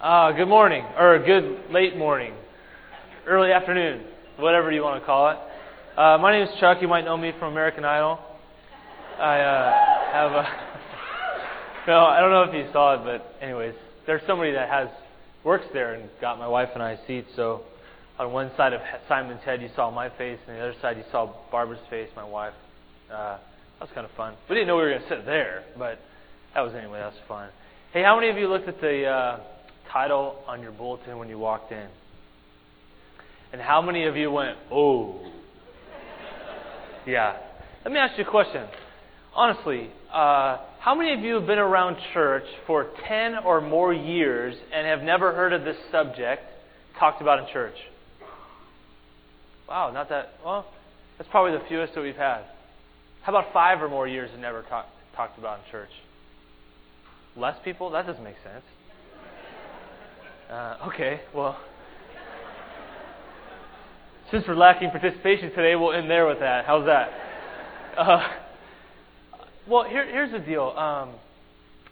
Uh, good morning, or good late morning, early afternoon, whatever you want to call it. Uh, my name is Chuck. You might know me from American Idol. I uh, have a. no, I don't know if you saw it, but anyways, there's somebody that has works there and got my wife and I seats. So on one side of Simon's head, you saw my face, and the other side, you saw Barbara's face, my wife. Uh, that was kind of fun. We didn't know we were going to sit there, but that was anyway. That was fun. Hey, how many of you looked at the uh, title on your bulletin when you walked in? And how many of you went, oh? Yeah. Let me ask you a question. Honestly, uh, how many of you have been around church for 10 or more years and have never heard of this subject talked about in church? Wow, not that. Well, that's probably the fewest that we've had. How about five or more years and never talk, talked about in church? Less people? That doesn't make sense. Uh, okay, well, since we're lacking participation today, we'll end there with that. How's that? Uh, well, here, here's the deal. Um,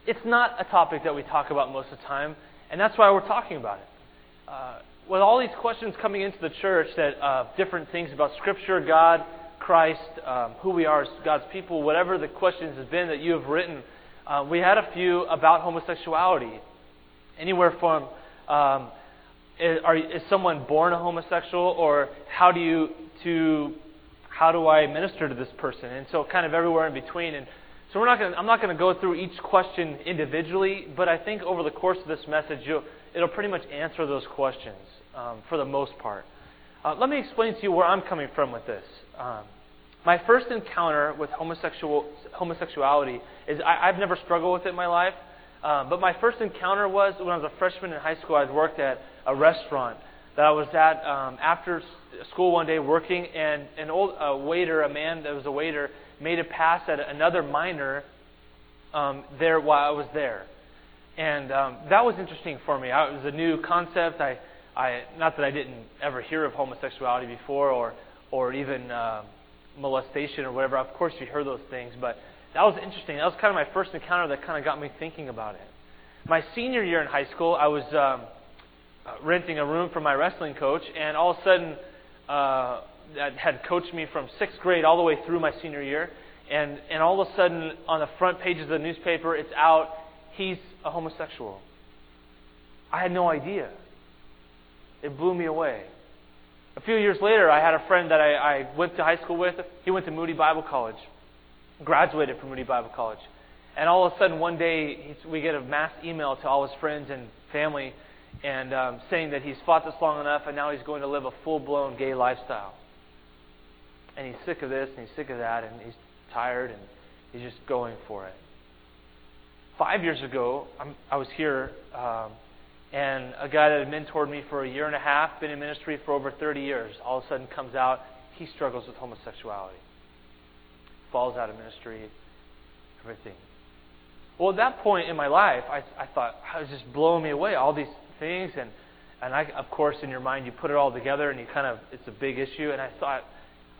it's not a topic that we talk about most of the time, and that's why we're talking about it. Uh, with all these questions coming into the church, that uh, different things about Scripture, God, Christ, um, who we are as God's people, whatever the questions have been that you have written, uh, we had a few about homosexuality. Anywhere from um, is, are, is someone born a homosexual, or how do you to how do I minister to this person? And so, kind of everywhere in between. And so, we're not going. I'm not going to go through each question individually, but I think over the course of this message, it'll pretty much answer those questions um, for the most part. Uh, let me explain to you where I'm coming from with this. Um, my first encounter with homosexual, homosexuality is I, have never struggled with it in my life, um, but my first encounter was when I was a freshman in high school. I worked at a restaurant that I was at um, after school one day working, and an old a waiter, a man that was a waiter, made a pass at another minor um, there while I was there, and um, that was interesting for me. I, it was a new concept. I, I not that I didn't ever hear of homosexuality before, or or even uh, molestation or whatever. Of course, you hear those things, but that was interesting. That was kind of my first encounter that kind of got me thinking about it. My senior year in high school, I was um, uh, renting a room for my wrestling coach, and all of a sudden, uh, that had coached me from sixth grade all the way through my senior year, and and all of a sudden, on the front pages of the newspaper, it's out. He's a homosexual. I had no idea. It blew me away. A few years later, I had a friend that I, I went to high school with. He went to Moody Bible College, graduated from Moody Bible College. And all of a sudden, one day, we get a mass email to all his friends and family and um, saying that he's fought this long enough and now he's going to live a full blown gay lifestyle. And he's sick of this and he's sick of that and he's tired and he's just going for it. Five years ago, I'm, i was here um, and a guy that had mentored me for a year and a half, been in ministry for over 30 years, all of a sudden comes out, he struggles with homosexuality. Falls out of ministry, everything. Well, at that point in my life, I, I thought, I was just blowing me away, all these things. And, and I, of course, in your mind, you put it all together and you kind of, it's a big issue. And I thought,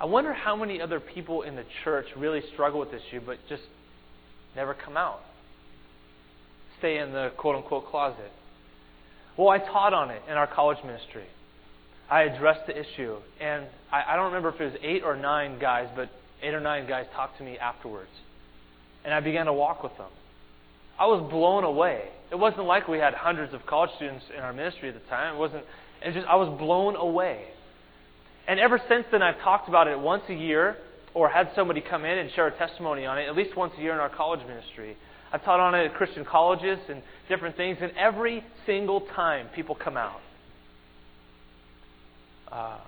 I wonder how many other people in the church really struggle with this issue, but just never come out. Stay in the quote unquote closet. Well, I taught on it in our college ministry. I addressed the issue. And I, I don't remember if it was eight or nine guys, but eight or nine guys talked to me afterwards. And I began to walk with them. I was blown away. It wasn't like we had hundreds of college students in our ministry at the time. It wasn't. It just I was blown away. And ever since then, I've talked about it once a year, or had somebody come in and share a testimony on it at least once a year in our college ministry. I've taught on it at Christian colleges and different things, and every single time people come out. Uh,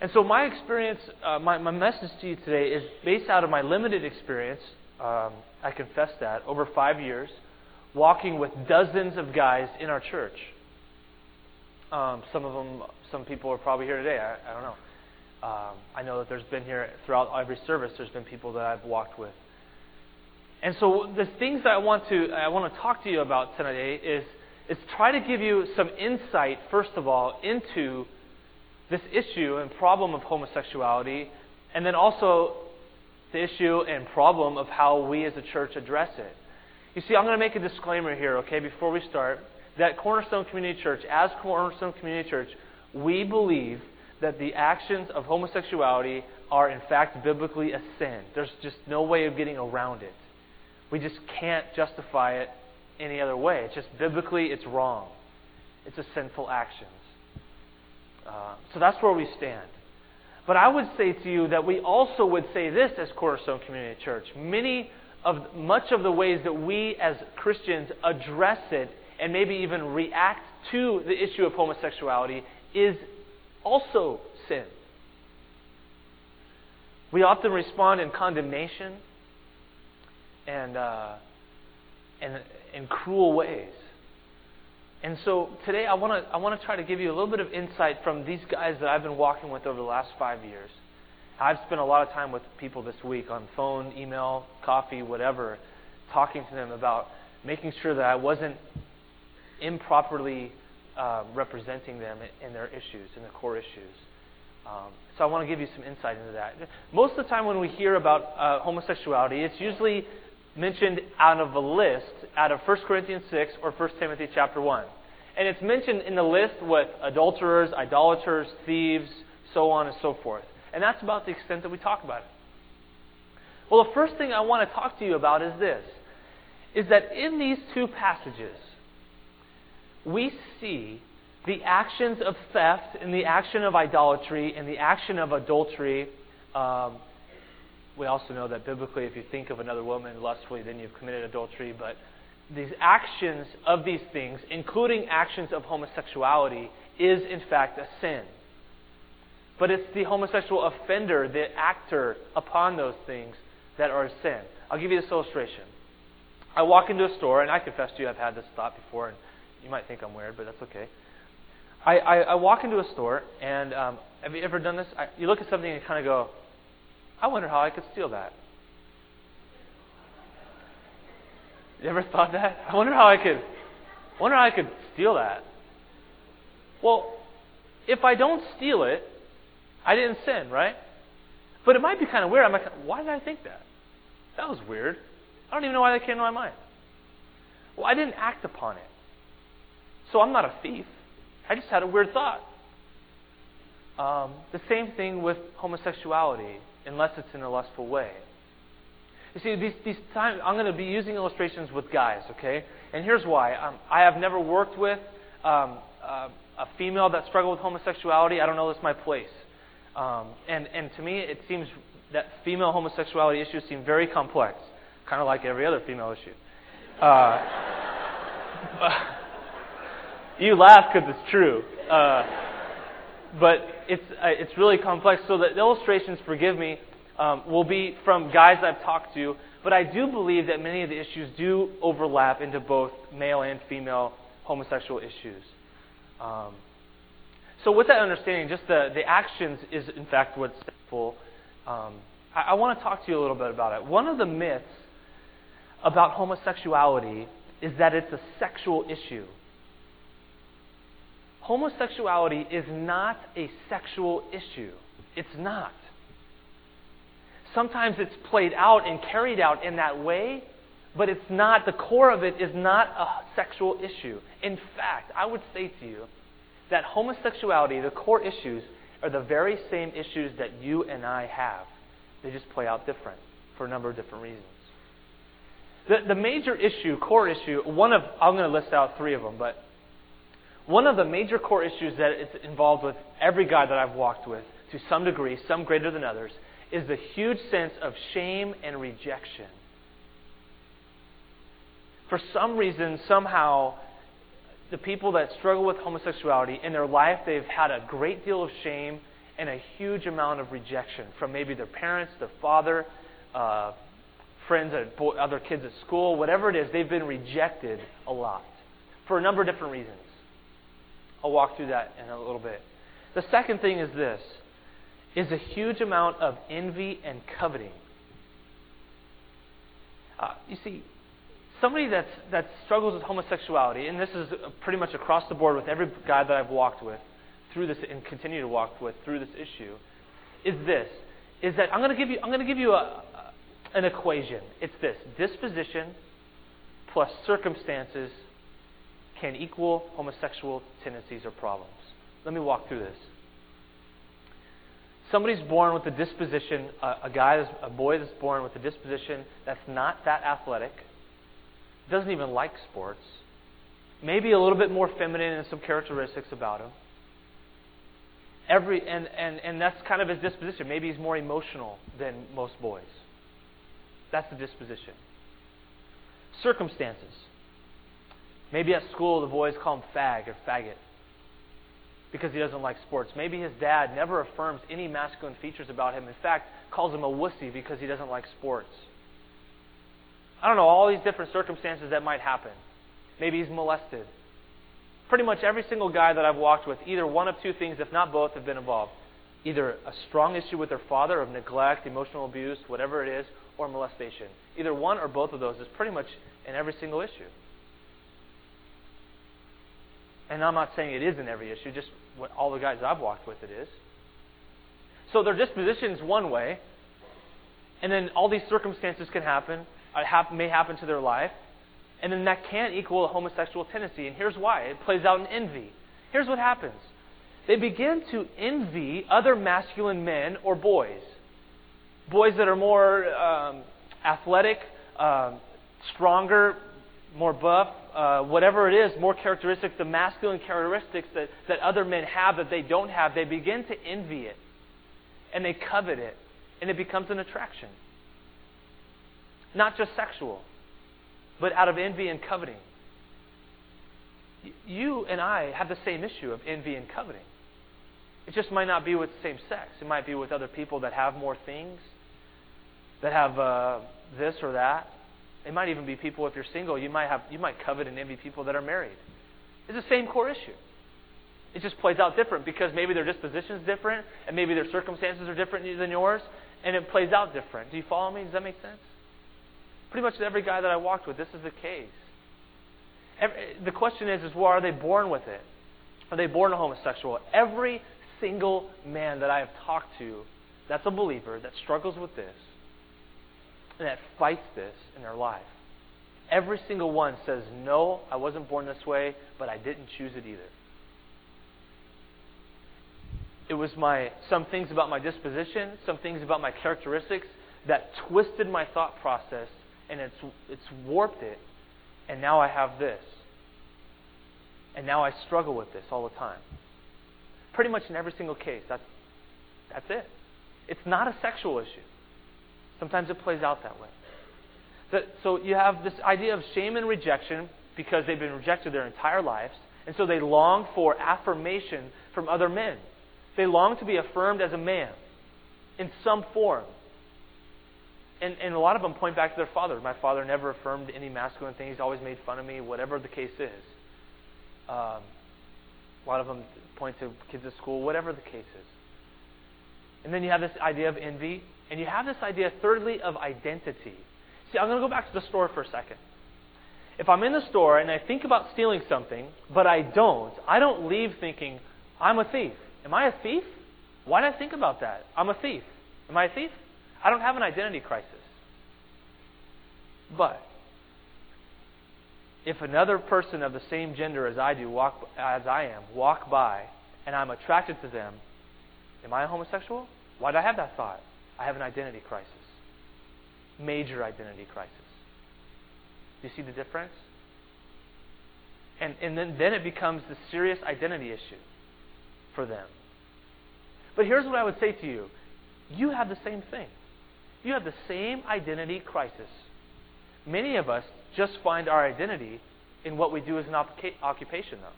and so, my experience, uh, my, my message to you today is based out of my limited experience. Um, I confess that over five years, walking with dozens of guys in our church. Um, some of them, some people are probably here today. I, I don't know. Um, I know that there's been here throughout every service. There's been people that I've walked with. And so the things that I want to I want to talk to you about today is is try to give you some insight first of all into this issue and problem of homosexuality, and then also the issue and problem of how we as a church address it. You see, I'm going to make a disclaimer here, okay, before we start, that Cornerstone Community Church, as Cornerstone Community Church, we believe that the actions of homosexuality are in fact biblically a sin. There's just no way of getting around it. We just can't justify it any other way. It's just biblically, it's wrong. It's a sinful action. Uh, so that's where we stand. But I would say to you that we also would say this as Cornerstone Community Church. Many of much of the ways that we as Christians address it and maybe even react to the issue of homosexuality is also sin. We often respond in condemnation and uh, and in cruel ways. And so today I want to I want to try to give you a little bit of insight from these guys that I've been walking with over the last five years. I've spent a lot of time with people this week on phone, email, coffee, whatever, talking to them about making sure that I wasn't improperly uh, representing them in their issues, in their core issues. Um, so I want to give you some insight into that. Most of the time when we hear about uh, homosexuality, it's usually mentioned out of a list out of 1 Corinthians 6 or 1 Timothy chapter 1. And it's mentioned in the list with adulterers, idolaters, thieves, so on and so forth. And that's about the extent that we talk about it. Well, the first thing I want to talk to you about is this is that in these two passages, we see the actions of theft and the action of idolatry and the action of adultery. Um, we also know that biblically, if you think of another woman lustfully, then you've committed adultery. But these actions of these things, including actions of homosexuality, is in fact a sin. But it's the homosexual offender, the actor upon those things, that are a sin. I'll give you this illustration. I walk into a store, and I confess to you, I've had this thought before, and you might think I'm weird, but that's okay. I, I, I walk into a store, and um, have you ever done this? I, you look at something and kind of go, I wonder how I could steal that. You ever thought that? I wonder how I could. Wonder how I could steal that. Well, if I don't steal it, I didn't sin, right? But it might be kind of weird. I'm like, why did I think that? That was weird. I don't even know why that came to my mind. Well, I didn't act upon it. So I'm not a thief. I just had a weird thought. Um, the same thing with homosexuality, unless it's in a lustful way. You see, these, these times, I'm going to be using illustrations with guys, okay? And here's why. Um, I have never worked with um, uh, a female that struggled with homosexuality. I don't know that's my place. Um, and, and to me, it seems that female homosexuality issues seem very complex, kind of like every other female issue. Uh, you laugh because it's true. Uh, but it's, uh, it's really complex. So the illustrations, forgive me, um, will be from guys I've talked to. But I do believe that many of the issues do overlap into both male and female homosexual issues. Um, so, with that understanding, just the, the actions is, in fact, what's sinful. Um, I, I want to talk to you a little bit about it. One of the myths about homosexuality is that it's a sexual issue. Homosexuality is not a sexual issue. It's not. Sometimes it's played out and carried out in that way, but it's not, the core of it is not a sexual issue. In fact, I would say to you, that homosexuality, the core issues, are the very same issues that you and I have. They just play out different for a number of different reasons. The, the major issue, core issue, one of, I'm going to list out three of them, but one of the major core issues that is involved with every guy that I've walked with, to some degree, some greater than others, is the huge sense of shame and rejection. For some reason, somehow, the people that struggle with homosexuality in their life, they've had a great deal of shame and a huge amount of rejection from maybe their parents, their father, uh, friends, other kids at school, whatever it is, they've been rejected a lot for a number of different reasons. I'll walk through that in a little bit. The second thing is this is a huge amount of envy and coveting. Uh, you see, somebody that's, that struggles with homosexuality, and this is pretty much across the board with every guy that I've walked with through this and continue to walk with through this issue, is this: is that I'm going to give you I'm going to give you a, an equation. It's this: disposition plus circumstances can equal homosexual tendencies or problems. Let me walk through this. Somebody's born with a disposition, a, a guy, a boy that's born with a disposition that's not that athletic, doesn't even like sports, maybe a little bit more feminine in some characteristics about him. Every and, and, and that's kind of his disposition. Maybe he's more emotional than most boys. That's the disposition. Circumstances. Maybe at school the boys call him fag or faggot because he doesn't like sports. Maybe his dad never affirms any masculine features about him. In fact, calls him a wussy because he doesn't like sports. I don't know, all these different circumstances that might happen. Maybe he's molested. Pretty much every single guy that I've walked with, either one of two things, if not both, have been involved. Either a strong issue with their father of neglect, emotional abuse, whatever it is, or molestation. Either one or both of those is pretty much in every single issue. And I'm not saying it is in every issue, just what all the guys I've walked with it is. So their disposition's one way, and then all these circumstances can happen, uh, may happen to their life, and then that can equal a homosexual tendency. And here's why it plays out in envy. Here's what happens they begin to envy other masculine men or boys. Boys that are more um, athletic, um, stronger, more buff, uh, whatever it is, more characteristics, the masculine characteristics that, that other men have that they don't have, they begin to envy it. And they covet it. And it becomes an attraction. Not just sexual, but out of envy and coveting. You and I have the same issue of envy and coveting. It just might not be with the same sex. It might be with other people that have more things, that have uh, this or that. It might even be people if you're single, you might have you might covet and envy people that are married. It's the same core issue. It just plays out different because maybe their disposition is different and maybe their circumstances are different than yours, and it plays out different. Do you follow me? Does that make sense? Pretty much every guy that I walked with, this is the case. Every, the question is, is well, are they born with it? Are they born a homosexual? Every single man that I have talked to that's a believer that struggles with this that fights this in their life. Every single one says, No, I wasn't born this way, but I didn't choose it either. It was my some things about my disposition, some things about my characteristics that twisted my thought process and it's it's warped it, and now I have this. And now I struggle with this all the time. Pretty much in every single case, that's that's it. It's not a sexual issue. Sometimes it plays out that way. So you have this idea of shame and rejection because they've been rejected their entire lives, and so they long for affirmation from other men. They long to be affirmed as a man in some form. And, and a lot of them point back to their father. My father never affirmed any masculine thing. He's always made fun of me, whatever the case is. Um, a lot of them point to kids at school, whatever the case is. And then you have this idea of envy and you have this idea, thirdly, of identity. See, I'm going to go back to the store for a second. If I'm in the store and I think about stealing something, but I don't, I don't leave thinking, I'm a thief. Am I a thief? Why did I think about that? I'm a thief. Am I a thief? I don't have an identity crisis. But if another person of the same gender as I do walk as I am walk by and I'm attracted to them, am I a homosexual? Why did I have that thought? I have an identity crisis. Major identity crisis. Do you see the difference? And, and then, then it becomes the serious identity issue for them. But here's what I would say to you you have the same thing. You have the same identity crisis. Many of us just find our identity in what we do as an occupation, though.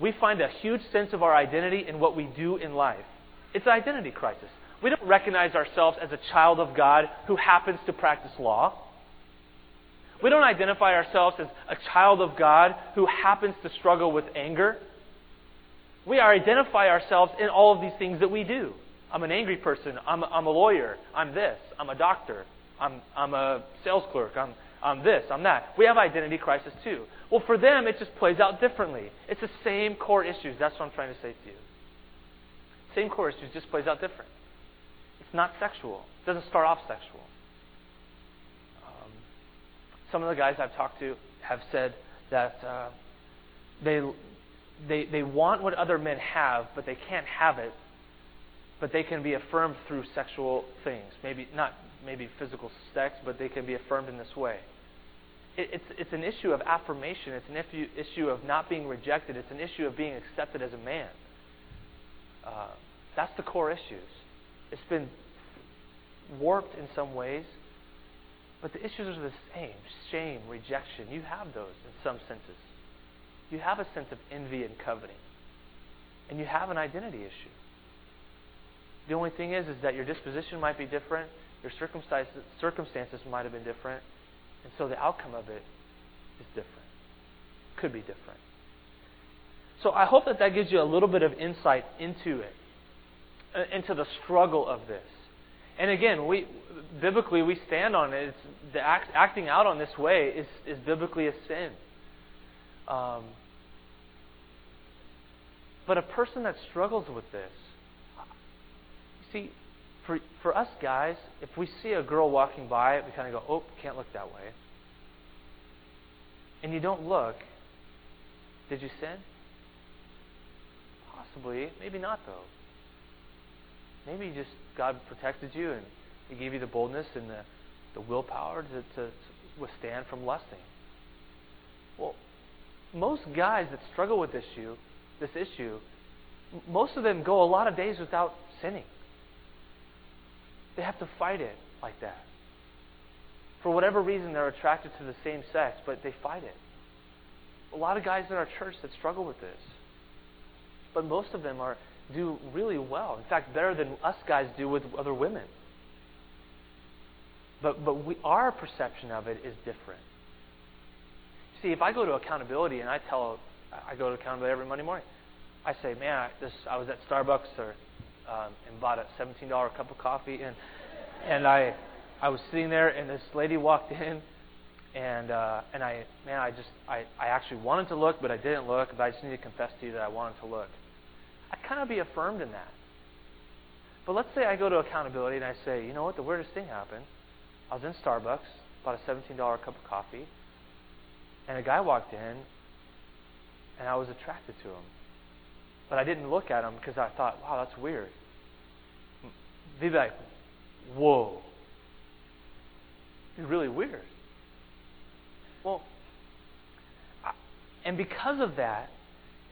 We find a huge sense of our identity in what we do in life. It's an identity crisis. We don't recognize ourselves as a child of God who happens to practice law. We don't identify ourselves as a child of God who happens to struggle with anger. We identify ourselves in all of these things that we do. I'm an angry person. I'm, I'm a lawyer. I'm this. I'm a doctor. I'm, I'm a sales clerk. I'm, I'm this. I'm that. We have identity crisis too. Well, for them, it just plays out differently. It's the same core issues. That's what I'm trying to say to you. Same core issues, just plays out different. It's not sexual. It doesn't start off sexual. Um, some of the guys I've talked to have said that uh, they, they, they want what other men have, but they can't have it, but they can be affirmed through sexual things. Maybe not maybe physical sex, but they can be affirmed in this way. It, it's, it's an issue of affirmation. It's an issue of not being rejected. It's an issue of being accepted as a man. Uh, that's the core issues. It's been warped in some ways, but the issues are the same shame, rejection. You have those in some senses. You have a sense of envy and coveting. And you have an identity issue. The only thing is, is that your disposition might be different, your circumstances, circumstances might have been different, and so the outcome of it is different. Could be different. So I hope that that gives you a little bit of insight into it, uh, into the struggle of this. And again, we biblically we stand on it. It's the act, acting out on this way is, is biblically a sin. Um, but a person that struggles with this, see, for for us guys, if we see a girl walking by, we kind of go, "Oh, can't look that way." And you don't look. Did you sin? Possibly, maybe not though. Maybe just God protected you and He gave you the boldness and the, the willpower to, to, withstand from lusting. Well, most guys that struggle with this issue, this issue, most of them go a lot of days without sinning. They have to fight it like that. For whatever reason, they're attracted to the same sex, but they fight it. A lot of guys in our church that struggle with this. But most of them are do really well. In fact, better than us guys do with other women. But but we, our perception of it is different. See, if I go to accountability and I tell I go to accountability every Monday morning, I say, man, I, this I was at Starbucks or um, and bought a seventeen dollar cup of coffee and and I I was sitting there and this lady walked in and uh, and I man I just I, I actually wanted to look but I didn't look but I just need to confess to you that I wanted to look I'd kind of be affirmed in that. But let's say I go to accountability and I say, you know what, the weirdest thing happened. I was in Starbucks, bought a $17 cup of coffee, and a guy walked in, and I was attracted to him. But I didn't look at him because I thought, wow, that's weird. Be like, whoa. It's really weird. Well, and because of that,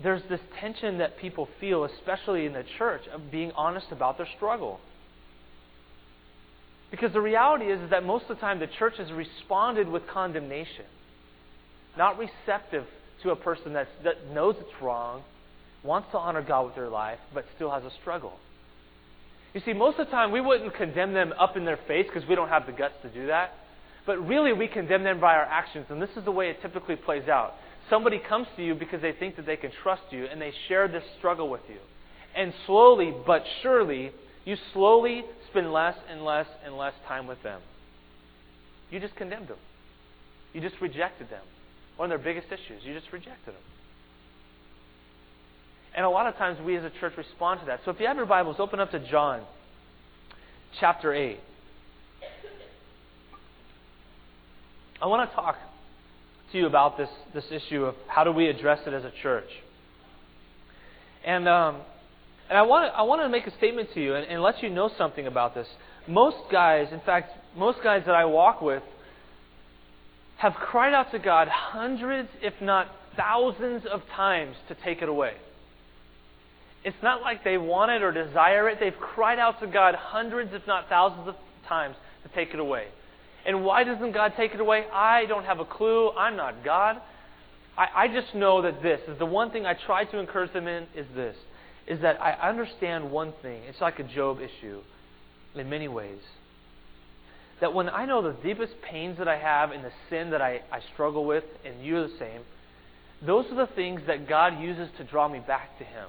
there's this tension that people feel, especially in the church, of being honest about their struggle. Because the reality is, is that most of the time the church has responded with condemnation, not receptive to a person that's, that knows it's wrong, wants to honor God with their life, but still has a struggle. You see, most of the time we wouldn't condemn them up in their face because we don't have the guts to do that. But really, we condemn them by our actions, and this is the way it typically plays out. Somebody comes to you because they think that they can trust you and they share this struggle with you. And slowly but surely, you slowly spend less and less and less time with them. You just condemned them. You just rejected them. One of their biggest issues, you just rejected them. And a lot of times we as a church respond to that. So if you have your Bibles, open up to John chapter 8. I want to talk to you about this, this issue of how do we address it as a church. And, um, and I, want to, I want to make a statement to you and, and let you know something about this. Most guys, in fact, most guys that I walk with, have cried out to God hundreds, if not thousands, of times to take it away. It's not like they want it or desire it. They've cried out to God hundreds, if not thousands, of times to take it away. And why doesn't God take it away? I don't have a clue. I'm not God. I, I just know that this is the one thing I try to encourage them in is this is that I understand one thing. It's like a Job issue in many ways. That when I know the deepest pains that I have and the sin that I, I struggle with, and you're the same, those are the things that God uses to draw me back to Him.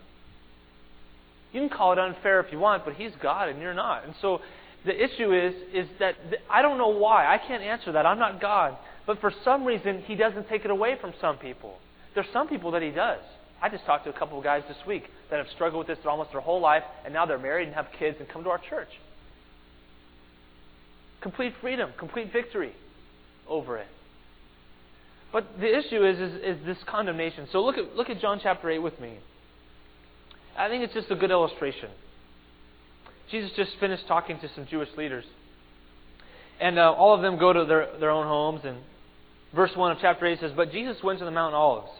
You can call it unfair if you want, but He's God and you're not. And so the issue is, is that I don't know why. I can't answer that. I'm not God. But for some reason, He doesn't take it away from some people. There's some people that He does. I just talked to a couple of guys this week that have struggled with this almost their whole life, and now they're married and have kids and come to our church. Complete freedom, complete victory over it. But the issue is, is, is this condemnation. So look at, look at John chapter 8 with me. I think it's just a good illustration. Jesus just finished talking to some Jewish leaders. And uh, all of them go to their, their own homes. And verse 1 of chapter 8 says, But Jesus went to the Mount Olives.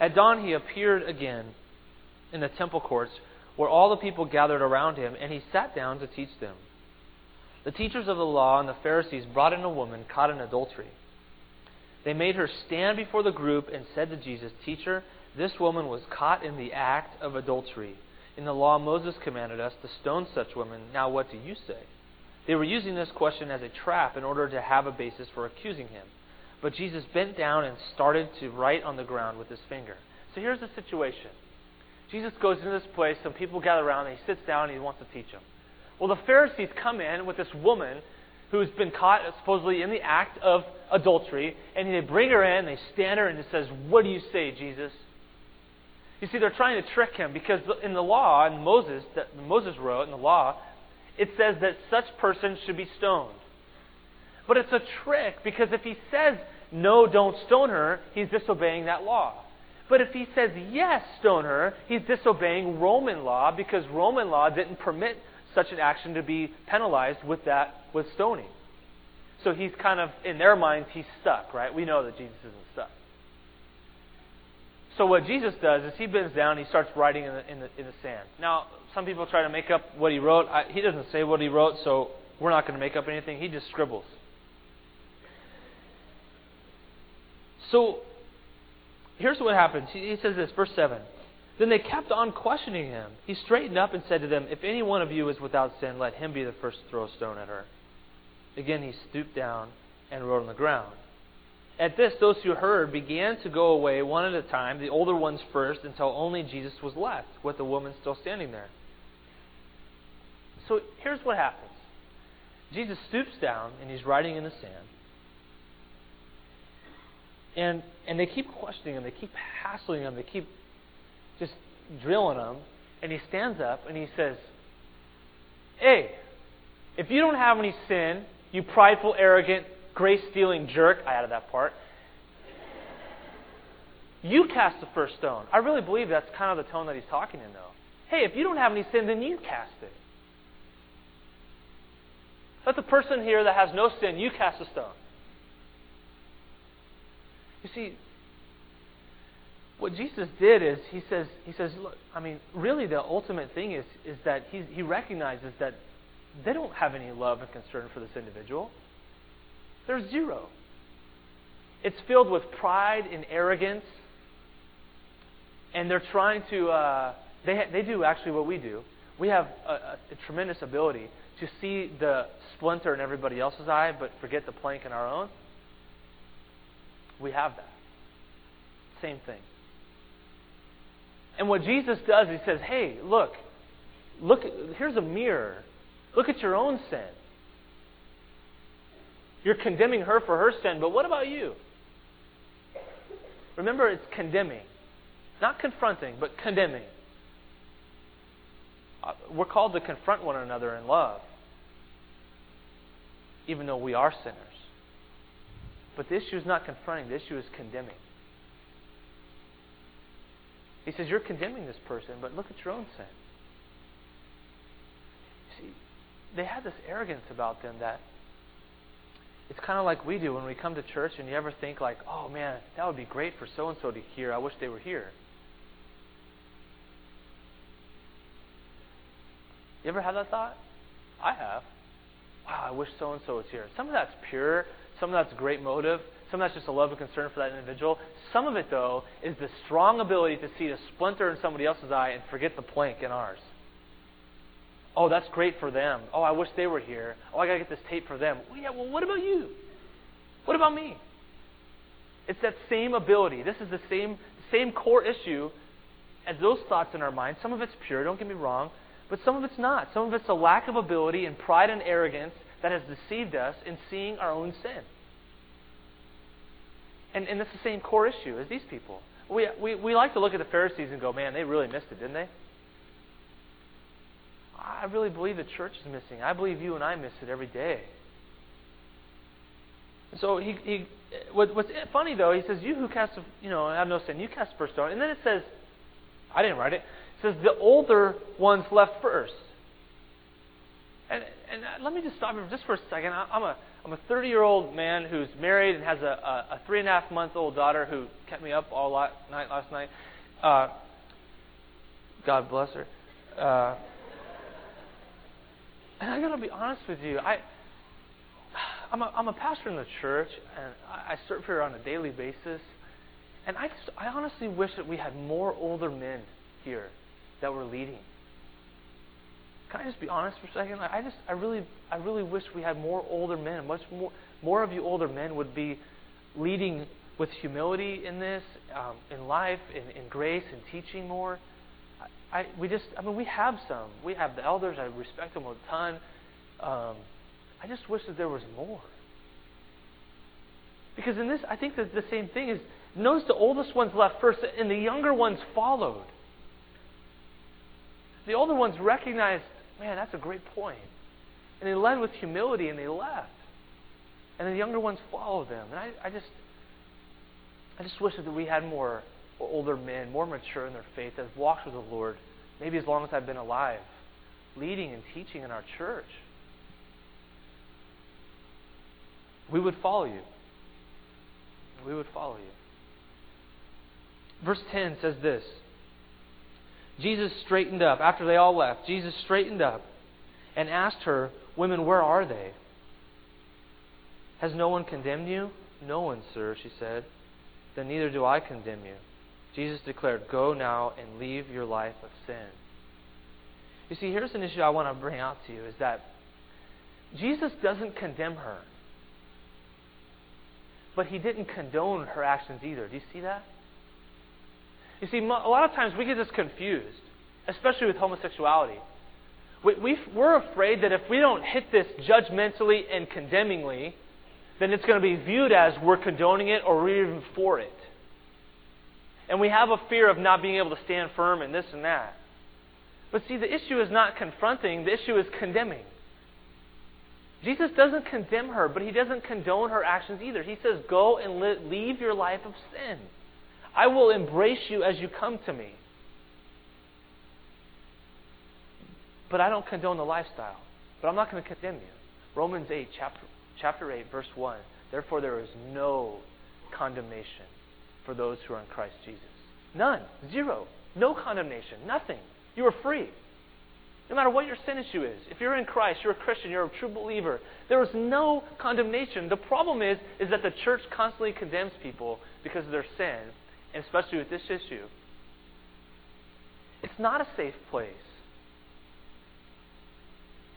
At dawn he appeared again in the temple courts where all the people gathered around him, and he sat down to teach them. The teachers of the law and the Pharisees brought in a woman caught in adultery. They made her stand before the group and said to Jesus, Teacher, this woman was caught in the act of adultery. In the law, Moses commanded us to stone such women. Now, what do you say? They were using this question as a trap in order to have a basis for accusing him. But Jesus bent down and started to write on the ground with his finger. So here's the situation Jesus goes into this place, some people gather around, and he sits down and he wants to teach them. Well, the Pharisees come in with this woman who's been caught supposedly in the act of adultery, and they bring her in, they stand her, and it says, What do you say, Jesus? You see, they're trying to trick him because in the law, in Moses, that Moses wrote in the law, it says that such person should be stoned. But it's a trick because if he says, no, don't stone her, he's disobeying that law. But if he says, yes, stone her, he's disobeying Roman law because Roman law didn't permit such an action to be penalized with that, with stoning. So he's kind of, in their minds, he's stuck, right? We know that Jesus isn't stuck. So what Jesus does is he bends down, and he starts writing in the, in the, in the sand. Now, some people try to make up what he wrote. I, he doesn't say what he wrote, so we're not going to make up anything. He just scribbles. So here's what happens. He says this, verse 7. Then they kept on questioning him. He straightened up and said to them, If any one of you is without sin, let him be the first to throw a stone at her. Again he stooped down and wrote on the ground. At this, those who heard began to go away one at a time, the older ones first, until only Jesus was left, with the woman still standing there. So here's what happens Jesus stoops down and he's writing in the sand. And, and they keep questioning him, they keep hassling him, they keep just drilling him. And he stands up and he says, Hey, if you don't have any sin, you prideful, arrogant, grace stealing jerk, I added that part, you cast the first stone. I really believe that's kind of the tone that he's talking in, though. Hey, if you don't have any sin, then you cast it. Let the person here that has no sin, you cast a stone. You see, what Jesus did is he says, he says, look, I mean, really the ultimate thing is, is that he, he recognizes that they don't have any love and concern for this individual. There's zero. It's filled with pride and arrogance. And they're trying to, uh, they, they do actually what we do. We have a, a, a tremendous ability to see the splinter in everybody else's eye, but forget the plank in our own. We have that. Same thing. And what Jesus does, he says, hey, look, look, here's a mirror. Look at your own sin. You're condemning her for her sin, but what about you? Remember, it's condemning. Not confronting, but condemning. Uh, we're called to confront one another in love, even though we are sinners. But the issue is not confronting, the issue is condemning. He says, You're condemning this person, but look at your own sin. You See, they had this arrogance about them that it's kind of like we do when we come to church and you ever think like, oh man, that would be great for so and so to hear. I wish they were here. You ever had that thought? I have. Wow, I wish so and so was here. Some of that's pure, some of that's great motive, some of that's just a love and concern for that individual. Some of it, though, is the strong ability to see the splinter in somebody else's eye and forget the plank in ours. Oh, that's great for them. Oh, I wish they were here. Oh, I got to get this tape for them. Well, yeah, well, what about you? What about me? It's that same ability. This is the same, same core issue as those thoughts in our mind. Some of it's pure, don't get me wrong, but some of it's not. Some of it's a lack of ability and pride and arrogance that has deceived us in seeing our own sin. And, and it's the same core issue as these people. We, we, we like to look at the Pharisees and go, man, they really missed it, didn't they? I really believe the church is missing. I believe you and I miss it every day. So he, he what, what's funny though, he says, "You who cast, you know, have no sin, you cast first stone." And then it says, I didn't write it. It says the older ones left first. And, and let me just stop here just for a second. I'm a I'm a 30 year old man who's married and has a, a, a three and a half month old daughter who kept me up all night last night. Uh, God bless her. Uh, and I got to be honest with you. I I'm a, I'm a pastor in the church, and I, I serve here on a daily basis. And I just I honestly wish that we had more older men here that were leading. Can I just be honest for a second? I just, I really, I really wish we had more older men. Much more, more of you older men would be leading with humility in this, um, in life, in, in grace, and teaching more. I, we just, I mean, we have some. We have the elders. I respect them a ton. Um, I just wish that there was more. Because in this, I think that the same thing is. Notice the oldest ones left first, and the younger ones followed. The older ones recognized Man, that's a great point. And they led with humility and they left. And the younger ones followed them. And I, I just I just wish that we had more older men, more mature in their faith, that have walked with the Lord, maybe as long as I've been alive, leading and teaching in our church. We would follow you. We would follow you. Verse 10 says this Jesus straightened up. After they all left, Jesus straightened up and asked her, Women, where are they? Has no one condemned you? No one, sir, she said. Then neither do I condemn you. Jesus declared, Go now and leave your life of sin. You see, here's an issue I want to bring out to you is that Jesus doesn't condemn her. But he didn't condone her actions either. Do you see that? You see, a lot of times we get this confused, especially with homosexuality. We, are afraid that if we don't hit this judgmentally and condemningly, then it's going to be viewed as we're condoning it or we're even for it. And we have a fear of not being able to stand firm in this and that. But see, the issue is not confronting, the issue is condemning. Jesus doesn't condemn her, but he doesn't condone her actions either. He says, Go and leave your life of sin. I will embrace you as you come to me. But I don't condone the lifestyle. But I'm not going to condemn you. Romans 8, chapter, chapter 8, verse 1. Therefore, there is no condemnation for those who are in Christ Jesus. None. Zero. No condemnation. Nothing. You are free. No matter what your sin issue is. If you're in Christ, you're a Christian, you're a true believer, there is no condemnation. The problem is, is that the church constantly condemns people because of their sin and especially with this issue, it's not a safe place.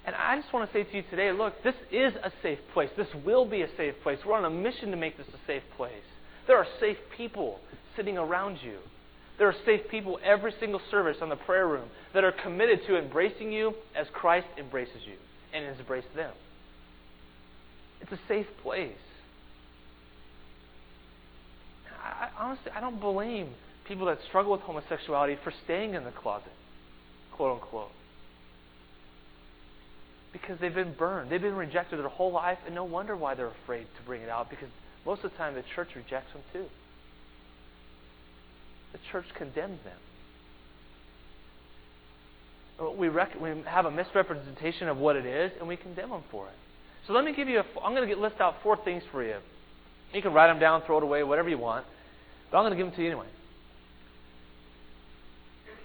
And I just want to say to you today look, this is a safe place. This will be a safe place. We're on a mission to make this a safe place. There are safe people sitting around you. There are safe people every single service on the prayer room that are committed to embracing you as Christ embraces you and has embraced them. It's a safe place. I, honestly, I don't blame people that struggle with homosexuality for staying in the closet, quote unquote. Because they've been burned. They've been rejected their whole life, and no wonder why they're afraid to bring it out, because most of the time the church rejects them too. The church condemns them. We, rec- we have a misrepresentation of what it is, and we condemn them for it. So let me give you a. I'm going to list out four things for you. You can write them down, throw it away, whatever you want. But I'm going to give them to you anyway.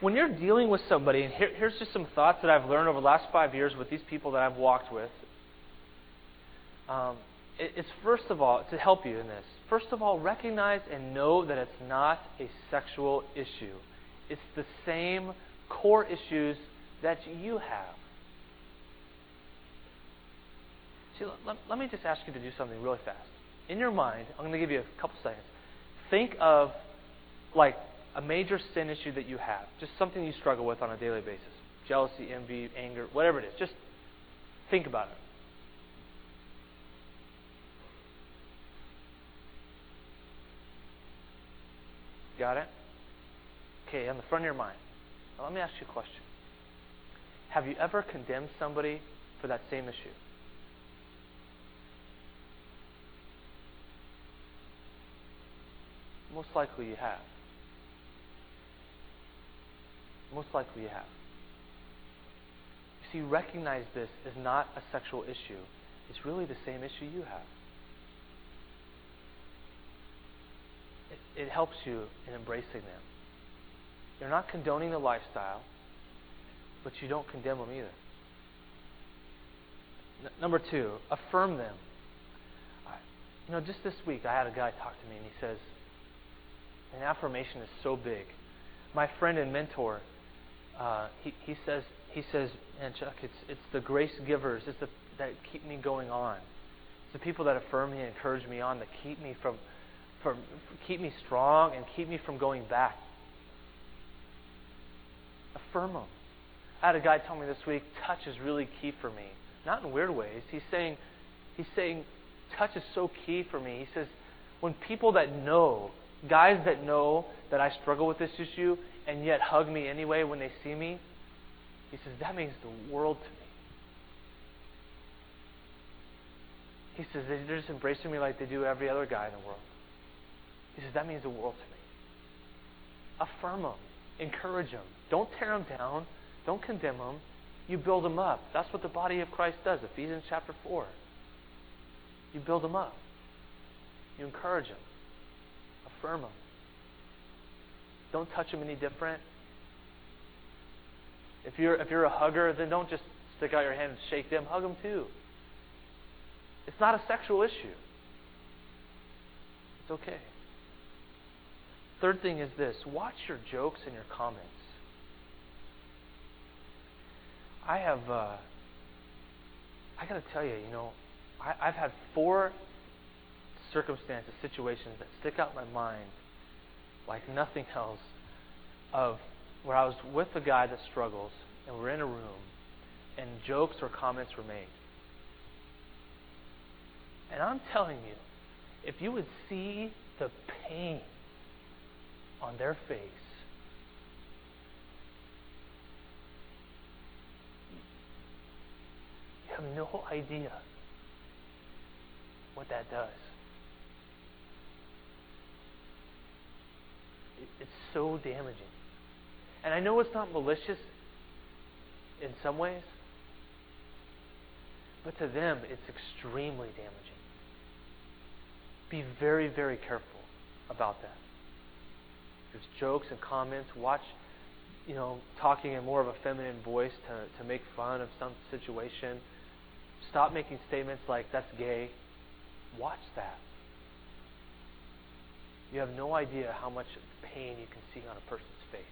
When you're dealing with somebody, and here, here's just some thoughts that I've learned over the last five years with these people that I've walked with. Um, it's first of all, to help you in this, first of all, recognize and know that it's not a sexual issue. It's the same core issues that you have. See, let, let me just ask you to do something really fast. In your mind, I'm going to give you a couple seconds. Think of like a major sin issue that you have, just something you struggle with on a daily basis jealousy, envy, anger, whatever it is. Just think about it. got it? Okay, on the front of your mind. Now, let me ask you a question. Have you ever condemned somebody for that same issue? Most likely you have. Most likely you have. You see, recognize this is not a sexual issue. It's really the same issue you have. It, helps you in embracing them. You're not condoning the lifestyle, but you don't condemn them either. N- number two, affirm them. You know, just this week I had a guy talk to me and he says, an affirmation is so big. My friend and mentor, uh, he, he says, he says, and Chuck, it's, it's the grace givers it's the, that keep me going on. It's the people that affirm me and encourage me on that keep me from, from keep me strong and keep me from going back. Affirm them. I had a guy tell me this week, touch is really key for me. Not in weird ways. He's saying, he's saying, touch is so key for me. He says, when people that know, guys that know that I struggle with this issue and yet hug me anyway when they see me, he says, that means the world to me. He says, they're just embracing me like they do every other guy in the world. He says, that means the world to me. Affirm them, encourage them. Don't tear them down, don't condemn them. You build them up. That's what the body of Christ does. Ephesians chapter 4. You build them up. You encourage them. Affirm them. Don't touch them any different. If you're, if you're a hugger, then don't just stick out your hand and shake them. Hug them too. It's not a sexual issue. It's okay. Third thing is this watch your jokes and your comments. I have, uh, I got to tell you, you know, I, I've had four circumstances, situations that stick out in my mind like nothing else of where I was with a guy that struggles and we're in a room and jokes or comments were made. And I'm telling you, if you would see the pain on their face, you have no idea what that does. It's so damaging. And I know it's not malicious in some ways, but to them, it's extremely damaging. Be very, very careful about that. Jokes and comments. Watch, you know, talking in more of a feminine voice to, to make fun of some situation. Stop making statements like, that's gay. Watch that. You have no idea how much pain you can see on a person's face.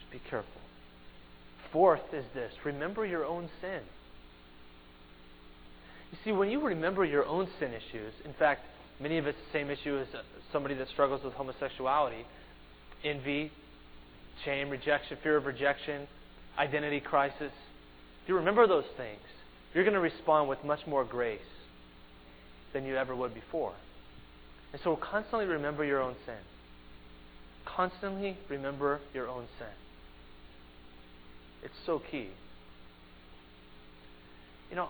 Just be careful. Fourth is this remember your own sin. You see, when you remember your own sin issues, in fact, many of it's the same issue as somebody that struggles with homosexuality envy, shame, rejection, fear of rejection, identity crisis. If you remember those things, you're going to respond with much more grace than you ever would before. And so constantly remember your own sin. Constantly remember your own sin. It's so key. You know,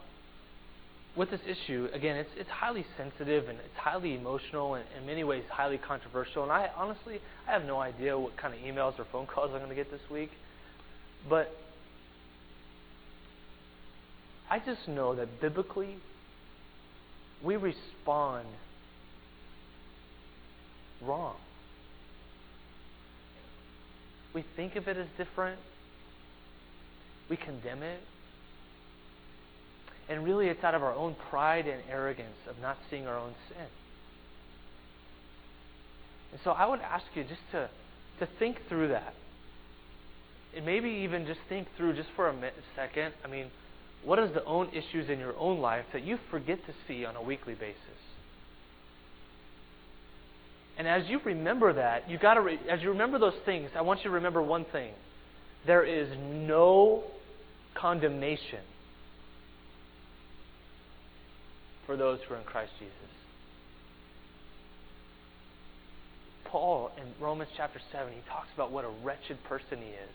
with this issue, again, it's it's highly sensitive and it's highly emotional and in many ways highly controversial. And I honestly, I have no idea what kind of emails or phone calls I'm going to get this week. But I just know that biblically, we respond wrong. We think of it as different. We condemn it. And really, it's out of our own pride and arrogance of not seeing our own sin. And so I would ask you just to, to think through that. And maybe even just think through, just for a minute, second, I mean, what is the own issues in your own life that you forget to see on a weekly basis? And as you remember that, you got to re- as you remember those things, I want you to remember one thing. There is no condemnation for those who are in Christ Jesus. Paul in Romans chapter 7, he talks about what a wretched person he is.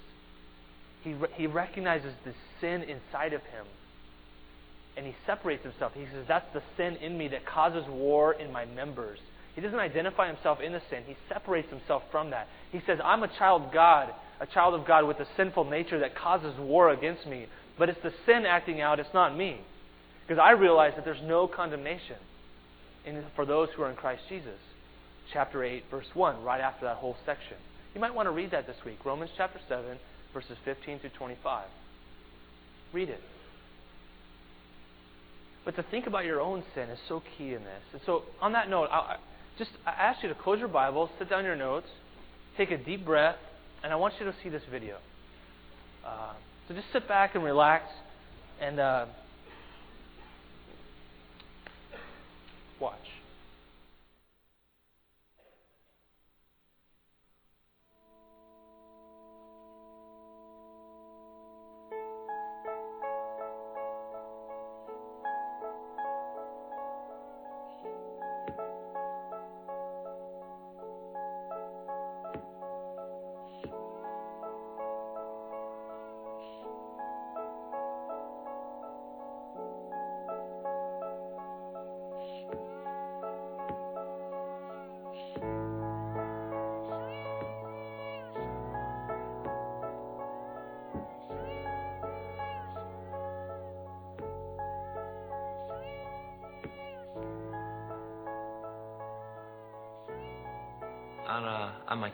He, re- he recognizes the sin inside of him and he separates himself. He says, That's the sin in me that causes war in my members. He doesn't identify himself in the sin. He separates himself from that. He says, I'm a child of God, a child of God with a sinful nature that causes war against me. But it's the sin acting out, it's not me. Because I realize that there's no condemnation in, for those who are in Christ Jesus. Chapter 8, verse 1, right after that whole section. You might want to read that this week. Romans chapter 7, verses 15 through 25. Read it. But to think about your own sin is so key in this. And so, on that note, I just I ask you to close your Bible, sit down your notes, take a deep breath, and I want you to see this video. Uh, so just sit back and relax, and uh, watch.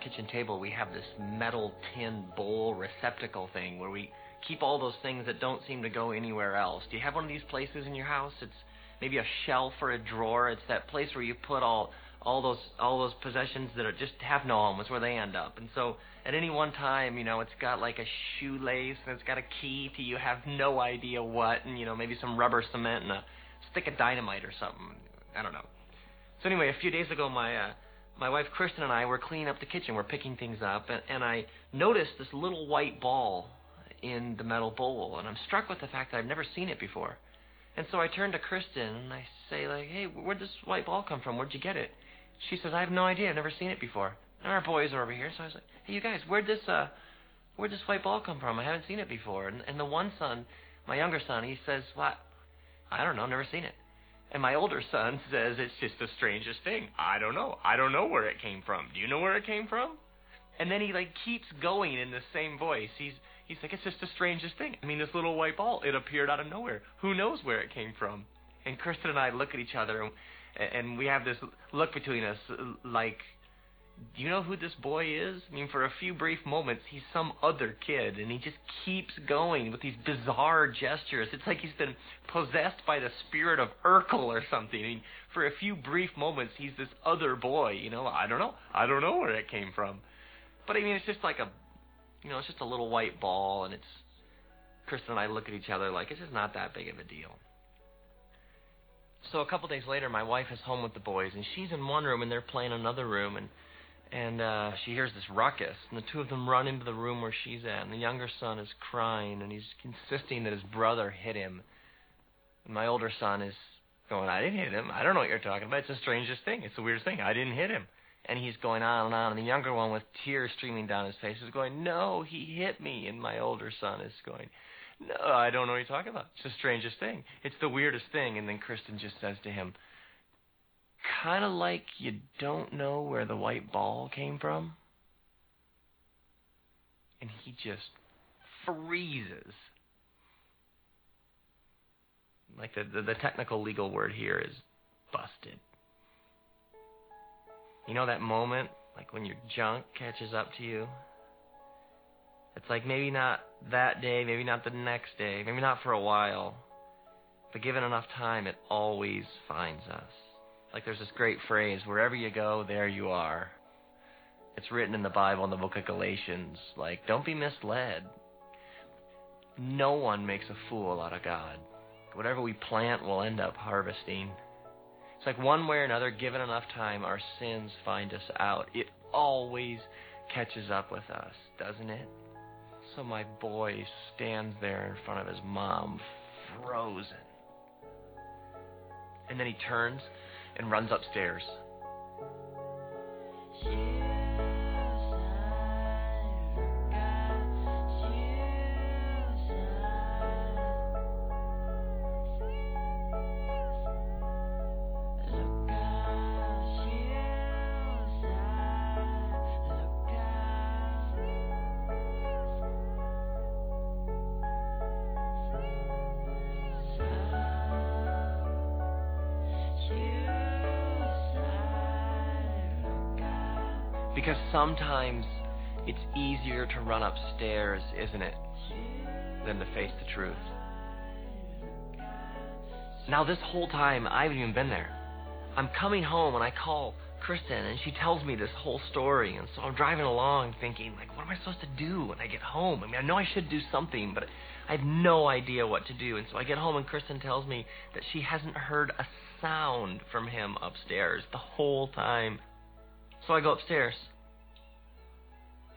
Kitchen table we have this metal tin bowl receptacle thing where we keep all those things that don't seem to go anywhere else. Do you have one of these places in your house? It's maybe a shelf or a drawer. It's that place where you put all all those all those possessions that are just have no home. It's where they end up. And so at any one time, you know, it's got like a shoelace and it's got a key to you have no idea what, and you know maybe some rubber cement and a stick of dynamite or something. I don't know. So anyway, a few days ago, my uh, my wife Kristen and I were cleaning up the kitchen. We're picking things up, and, and I noticed this little white ball in the metal bowl, and I'm struck with the fact that I've never seen it before. And so I turn to Kristen and I say, like, "Hey, where'd this white ball come from? Where'd you get it?" She says, "I have no idea. I've never seen it before." And our boys are over here, so I was like, "Hey, you guys, where'd this uh, where'd this white ball come from? I haven't seen it before." And, and the one son, my younger son, he says, "What? I don't know. Never seen it." And my older son says it's just the strangest thing. I don't know. I don't know where it came from. Do you know where it came from? And then he like keeps going in the same voice. He's he's like it's just the strangest thing. I mean, this little white ball, it appeared out of nowhere. Who knows where it came from? And Kristen and I look at each other and, and we have this look between us like do you know who this boy is? I mean, for a few brief moments, he's some other kid, and he just keeps going with these bizarre gestures. It's like he's been possessed by the spirit of Urkel or something. I mean, for a few brief moments, he's this other boy. You know, I don't know. I don't know where it came from. But I mean, it's just like a, you know, it's just a little white ball, and it's. Kristen and I look at each other like it's just not that big of a deal. So a couple days later, my wife is home with the boys, and she's in one room, and they're playing another room, and and uh, she hears this ruckus, and the two of them run into the room where she's at, and the younger son is crying, and he's insisting that his brother hit him. And my older son is going, I didn't hit him. I don't know what you're talking about. It's the strangest thing. It's the weirdest thing. I didn't hit him. And he's going on and on, and the younger one with tears streaming down his face is going, No, he hit me. And my older son is going, No, I don't know what you're talking about. It's the strangest thing. It's the weirdest thing. And then Kristen just says to him, kind of like you don't know where the white ball came from. And he just freezes. Like the, the, the technical legal word here is busted. You know that moment, like when your junk catches up to you? It's like maybe not that day, maybe not the next day, maybe not for a while, but given enough time, it always finds us. Like there's this great phrase, wherever you go, there you are. It's written in the Bible in the book of Galatians. Like, don't be misled. No one makes a fool out of God. Whatever we plant, we'll end up harvesting. It's like one way or another, given enough time, our sins find us out. It always catches up with us, doesn't it? So my boy stands there in front of his mom, frozen. And then he turns and runs upstairs. Sometimes it's easier to run upstairs, isn't it, than to face the truth. Now, this whole time, I haven't even been there. I'm coming home and I call Kristen and she tells me this whole story. And so I'm driving along thinking, like, what am I supposed to do when I get home? I mean, I know I should do something, but I have no idea what to do. And so I get home and Kristen tells me that she hasn't heard a sound from him upstairs the whole time. So I go upstairs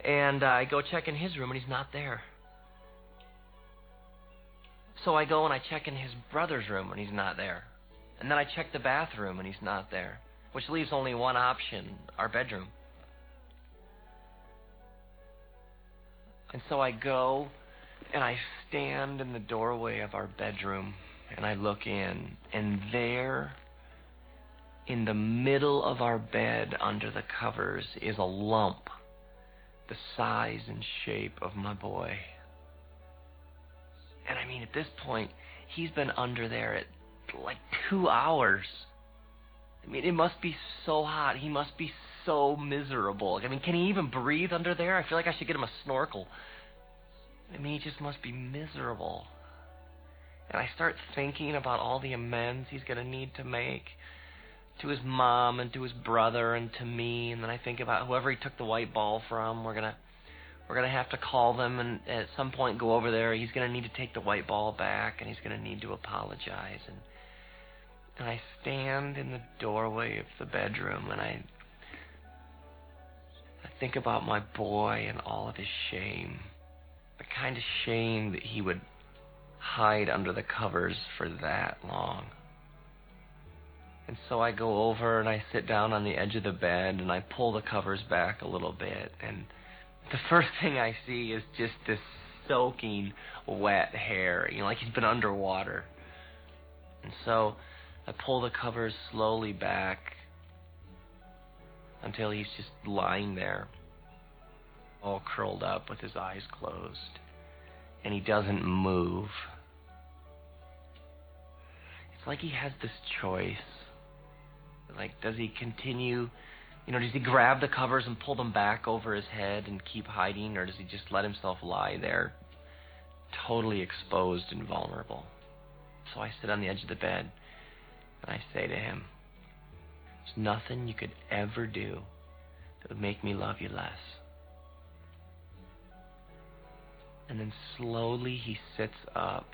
and uh, I go check in his room and he's not there. So I go and I check in his brother's room and he's not there. And then I check the bathroom and he's not there, which leaves only one option our bedroom. And so I go and I stand in the doorway of our bedroom and I look in, and there, in the middle of our bed under the covers, is a lump the size and shape of my boy. And I mean, at this point, he's been under there at like two hours. I mean, it must be so hot. He must be so miserable. I mean, can he even breathe under there? I feel like I should get him a snorkel. I mean, he just must be miserable. And I start thinking about all the amends he's going to need to make to his mom and to his brother and to me. And then I think about whoever he took the white ball from. We're going to we're going to have to call them and at some point go over there. He's going to need to take the white ball back and he's going to need to apologize. And, and I stand in the doorway of the bedroom and I, I think about my boy and all of his shame. The kind of shame that he would hide under the covers for that long. And so I go over and I sit down on the edge of the bed and I pull the covers back a little bit and the first thing I see is just this soaking wet hair, you know, like he's been underwater. And so I pull the covers slowly back until he's just lying there, all curled up with his eyes closed. And he doesn't move. It's like he has this choice. Like, does he continue you know, does he grab the covers and pull them back over his head and keep hiding, or does he just let himself lie there, totally exposed and vulnerable? So I sit on the edge of the bed and I say to him, There's nothing you could ever do that would make me love you less. And then slowly he sits up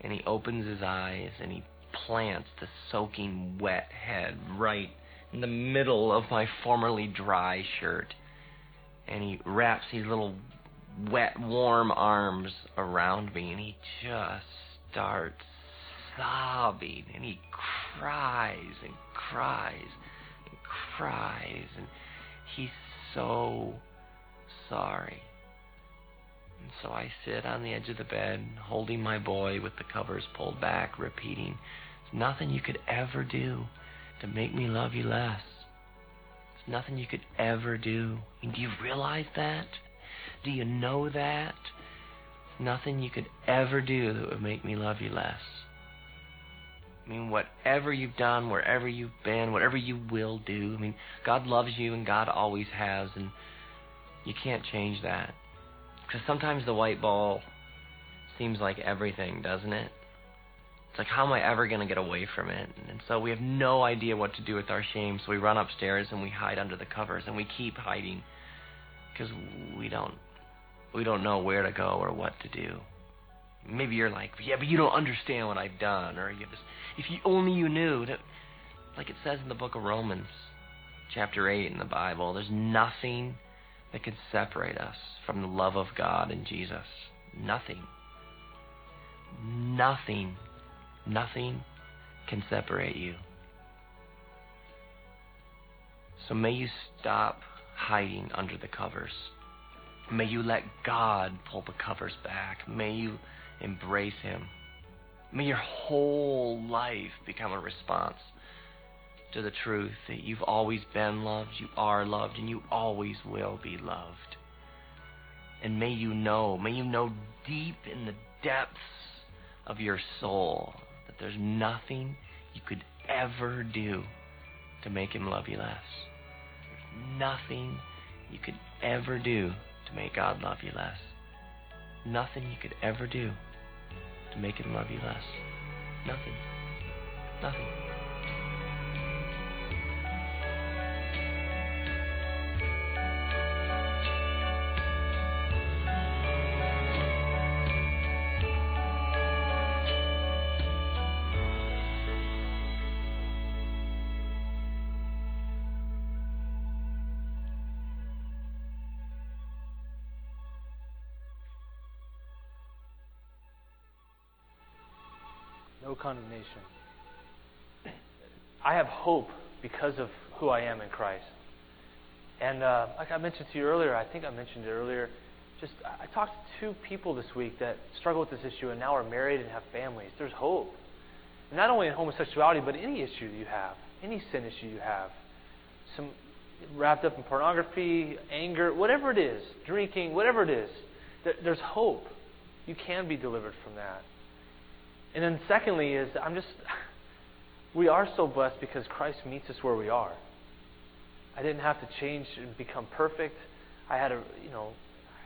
and he opens his eyes and he plants the soaking wet head right in the middle of my formerly dry shirt. And he wraps his little wet, warm arms around me and he just starts sobbing and he cries and cries and cries and he's so sorry. And so I sit on the edge of the bed, holding my boy with the covers pulled back, repeating, There's nothing you could ever do to make me love you less. It's nothing you could ever do. And do you realize that? Do you know that? Nothing you could ever do that would make me love you less. I mean, whatever you've done, wherever you've been, whatever you will do, I mean, God loves you and God always has, and you can't change that. Because sometimes the white ball seems like everything, doesn't it? It's like, how am I ever going to get away from it? And so we have no idea what to do with our shame. So we run upstairs and we hide under the covers and we keep hiding because we don't we don't know where to go or what to do. Maybe you're like, yeah, but you don't understand what I've done, or you just if you only you knew that, like it says in the book of Romans, chapter eight in the Bible, there's nothing that can separate us from the love of God and Jesus. Nothing. Nothing Nothing can separate you. So may you stop hiding under the covers. May you let God pull the covers back. May you embrace Him. May your whole life become a response to the truth that you've always been loved, you are loved, and you always will be loved. And may you know, may you know deep in the depths of your soul that there's nothing you could ever do to make him love you less. There's nothing you could ever do to make God love you less. Nothing you could ever do to make Him love you less. Nothing. Nothing. No condemnation. I have hope because of who I am in Christ. And uh, like I mentioned to you earlier, I think I mentioned it earlier. Just I talked to two people this week that struggle with this issue and now are married and have families. There's hope, not only in homosexuality, but any issue you have, any sin issue you have, some wrapped up in pornography, anger, whatever it is, drinking, whatever it is. There's hope. You can be delivered from that. And then secondly is I'm just we are so blessed because Christ meets us where we are. I didn't have to change and become perfect. I had a you know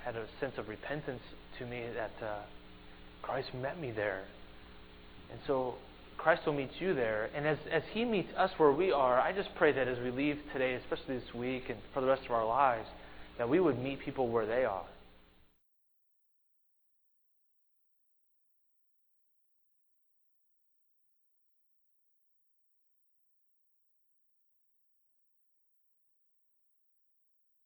had a sense of repentance to me that uh, Christ met me there, and so Christ will meet you there. And as as He meets us where we are, I just pray that as we leave today, especially this week and for the rest of our lives, that we would meet people where they are.